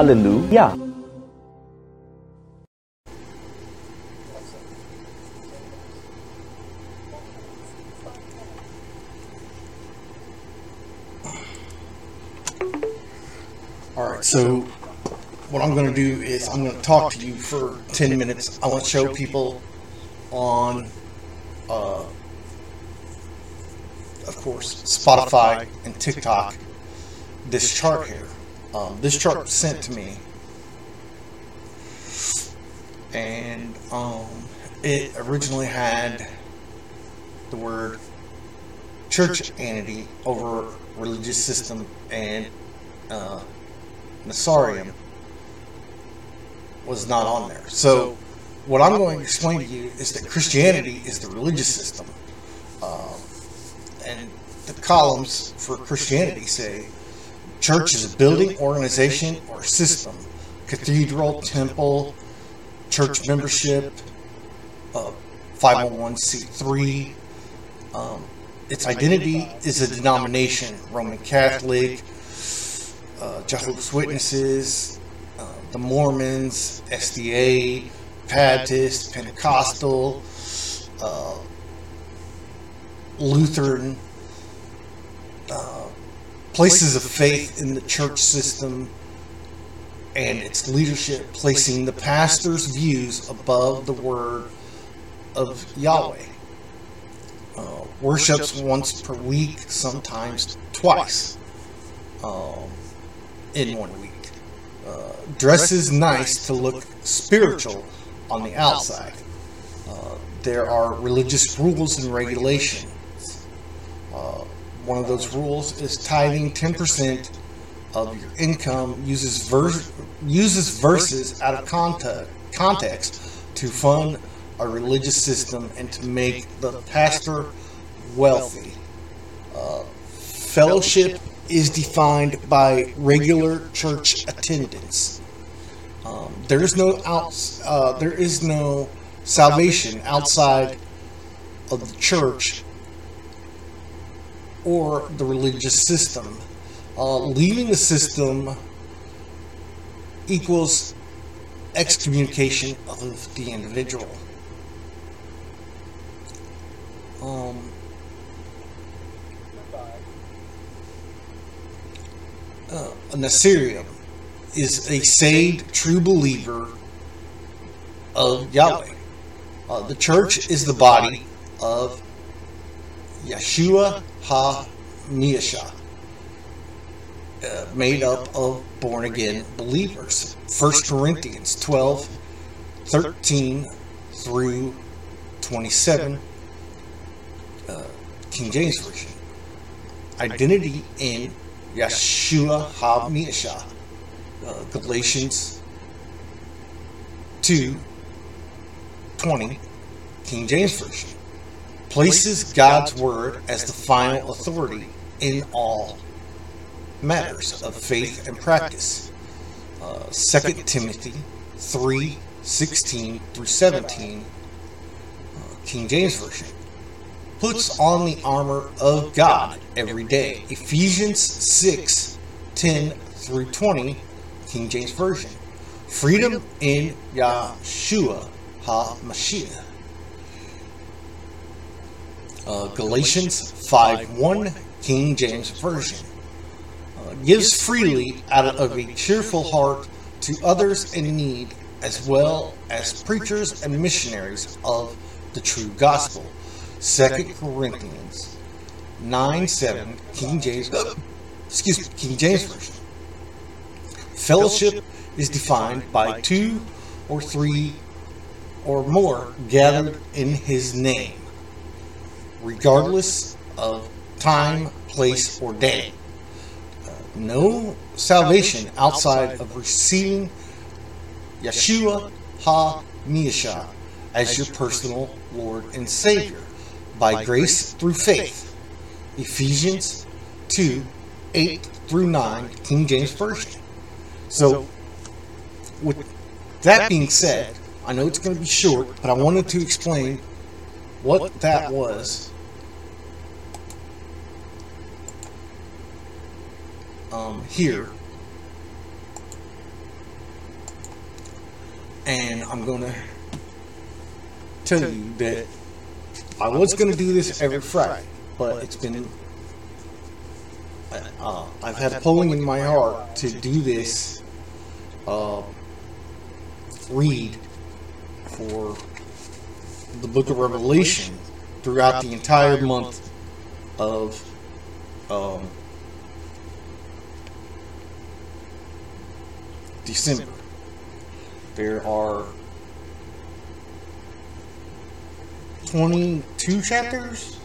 Hallelujah. All right, so what I'm going to do is I'm going to talk to you for 10 minutes. I want to show people on, uh, of course, Spotify and TikTok this chart here. Um, this chart was sent to me, and um, it originally had the word church entity over religious system and uh, Nazarene was not on there. So, what I'm going to explain to you is that Christianity is the religious system. Um, and the columns for Christianity say church is a building, organization, or system, cathedral, temple, church membership, uh, 501c3. Um, its identity is a denomination, Roman Catholic, uh, Jehovah's Witnesses, uh, the Mormons, SDA, Baptist, Pentecostal, uh, Lutheran, uh, places of faith in the church system and its leadership, placing the pastor's views above the word of Yahweh. Uh, worships once per week, sometimes twice. Um, in one week. Uh, dresses nice to look spiritual on the outside. Uh, there are religious rules and regulations. One of those rules is tithing 10% of your income uses uses verses out of context, context to fund a religious system and to make the pastor wealthy. Uh, fellowship is defined by regular church attendance. Um, there is no outs, uh, there is no salvation outside of the church or the religious system. Uh, leaving the system equals excommunication of the individual. Um, uh, a Nazarene is a saved true believer of Yahweh. Uh, the church is the body of Yeshua HaMashiach, uh, made up of born again believers. 1 Corinthians 12, 13 through 27, uh, King James Version. Identity in Yeshua HaMashiach. Uh, Galatians 2 20, King James Version. Places God's Word as the final authority in all matters of faith and practice. Uh, 2 Timothy 3 16 through 17, uh, King James Version puts on the armor of God every day. Ephesians 6 10 through 20, King James Version. Freedom in Yahshua HaMashiach. Uh, Galatians 5 1 King James Version. Uh, gives freely out of a cheerful heart to others in need, as well as preachers and missionaries of the true gospel. Second Corinthians 9 7, King James, excuse me, King James Version. Fellowship is defined by two or three or more gathered in his name, regardless of time, place, or day. Uh, no salvation outside of receiving Yeshua Ha Miyasha as your personal Lord and Savior by grace through faith. Ephesians 2 8 through 9, King James Version. So, with that being said, I know it's going to be short, but I wanted to explain what that was. Um, here. And I'm going to tell you that I was going to do this every Friday, but it's been. Uh, I've had a pulling in my heart to do this uh, read for the book of Revelation throughout the entire month of um, December. There are 22 chapters,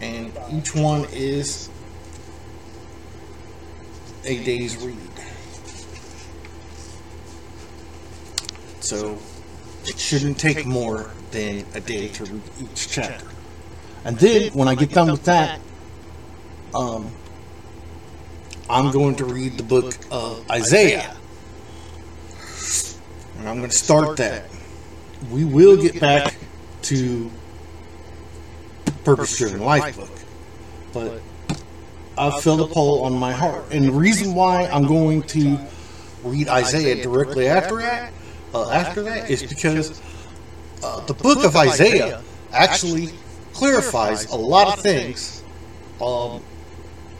and each one is a day's read. So it shouldn't take more than a day to read each chapter. And then when I get done with that, um, I'm going to read the book of Isaiah. And I'm going to start that. We will get back to Purpose Driven Life book. But I felt a pull on my heart. And the reason why I'm going to read Isaiah directly after that, uh, after that is because uh, the book of Isaiah actually clarifies a lot of things um,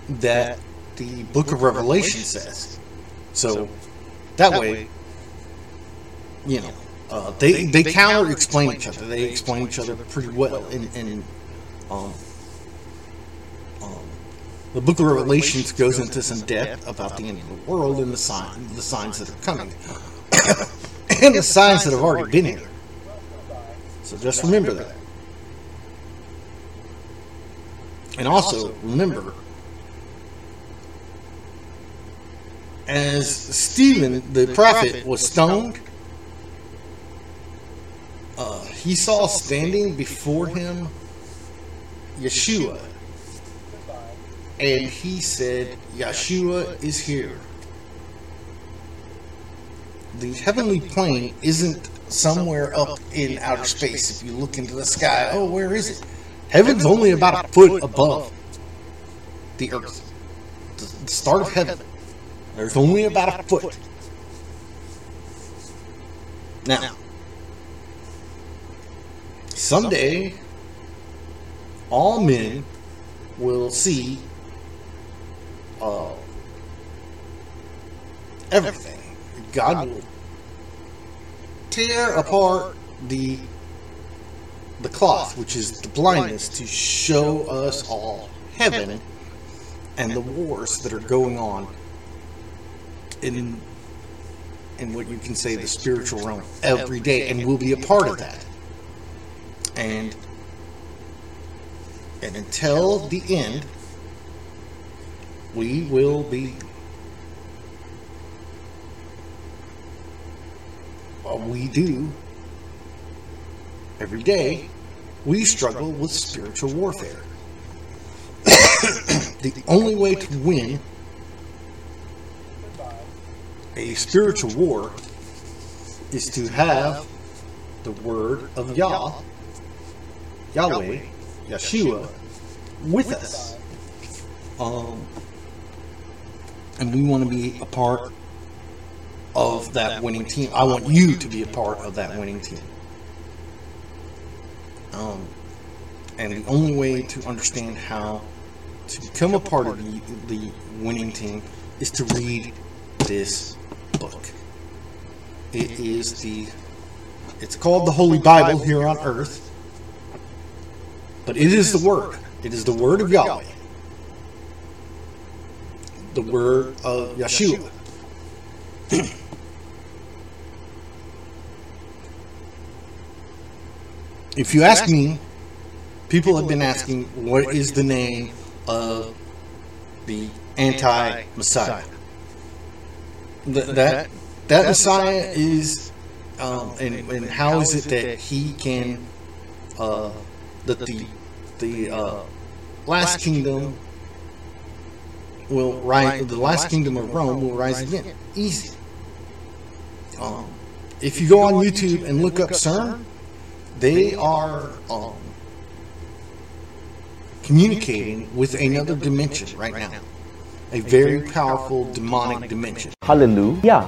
that the book of Revelation says. So that way, you know, uh, they they counter explain each other. They explain each other pretty well. And, and um, um, the book of Revelations goes into some depth about the end of the world and the sign, the signs that are coming, and the signs that have already been here. So just remember that. And also remember, as Stephen the prophet was stoned, uh, he saw standing before him Yeshua, and he said, Yeshua is here. The heavenly plane isn't somewhere up in outer space. If you look into the sky, oh, where is it? Heaven's only about a foot above the earth. The start of heaven. There's only about a foot. Now, someday, all men will see uh, everything. God will tear apart the the cloth, which is the blindness, to show us all heaven and the wars that are going on in in what you can say the spiritual realm every day, and we'll be a part of that. And and until the end, we will be. Well, we do every day. We struggle with spiritual warfare. the only way to win a spiritual war is to have the word of Yah, Yahweh, Yeshua, with us. Um, and we want to be a part of that winning team. I want you to be a part of that winning team. Um, And the only way to understand how to become a part of the, the winning team is to read this book. It is the it's called the Holy Bible here on earth. But it is the word. It is the word of Yahweh. The word of Yeshua. if you ask me, people have been asking what is the name of the anti-Messiah. Th- that that Messiah is, um, and, and how is it that he can, uh, that the the uh, last kingdom will rise, the last kingdom of Rome will rise again. Easy. Um, if you go on YouTube and look up CERN, they are um, communicating with another dimension right now, a very powerful demonic dimension. Hallelujah.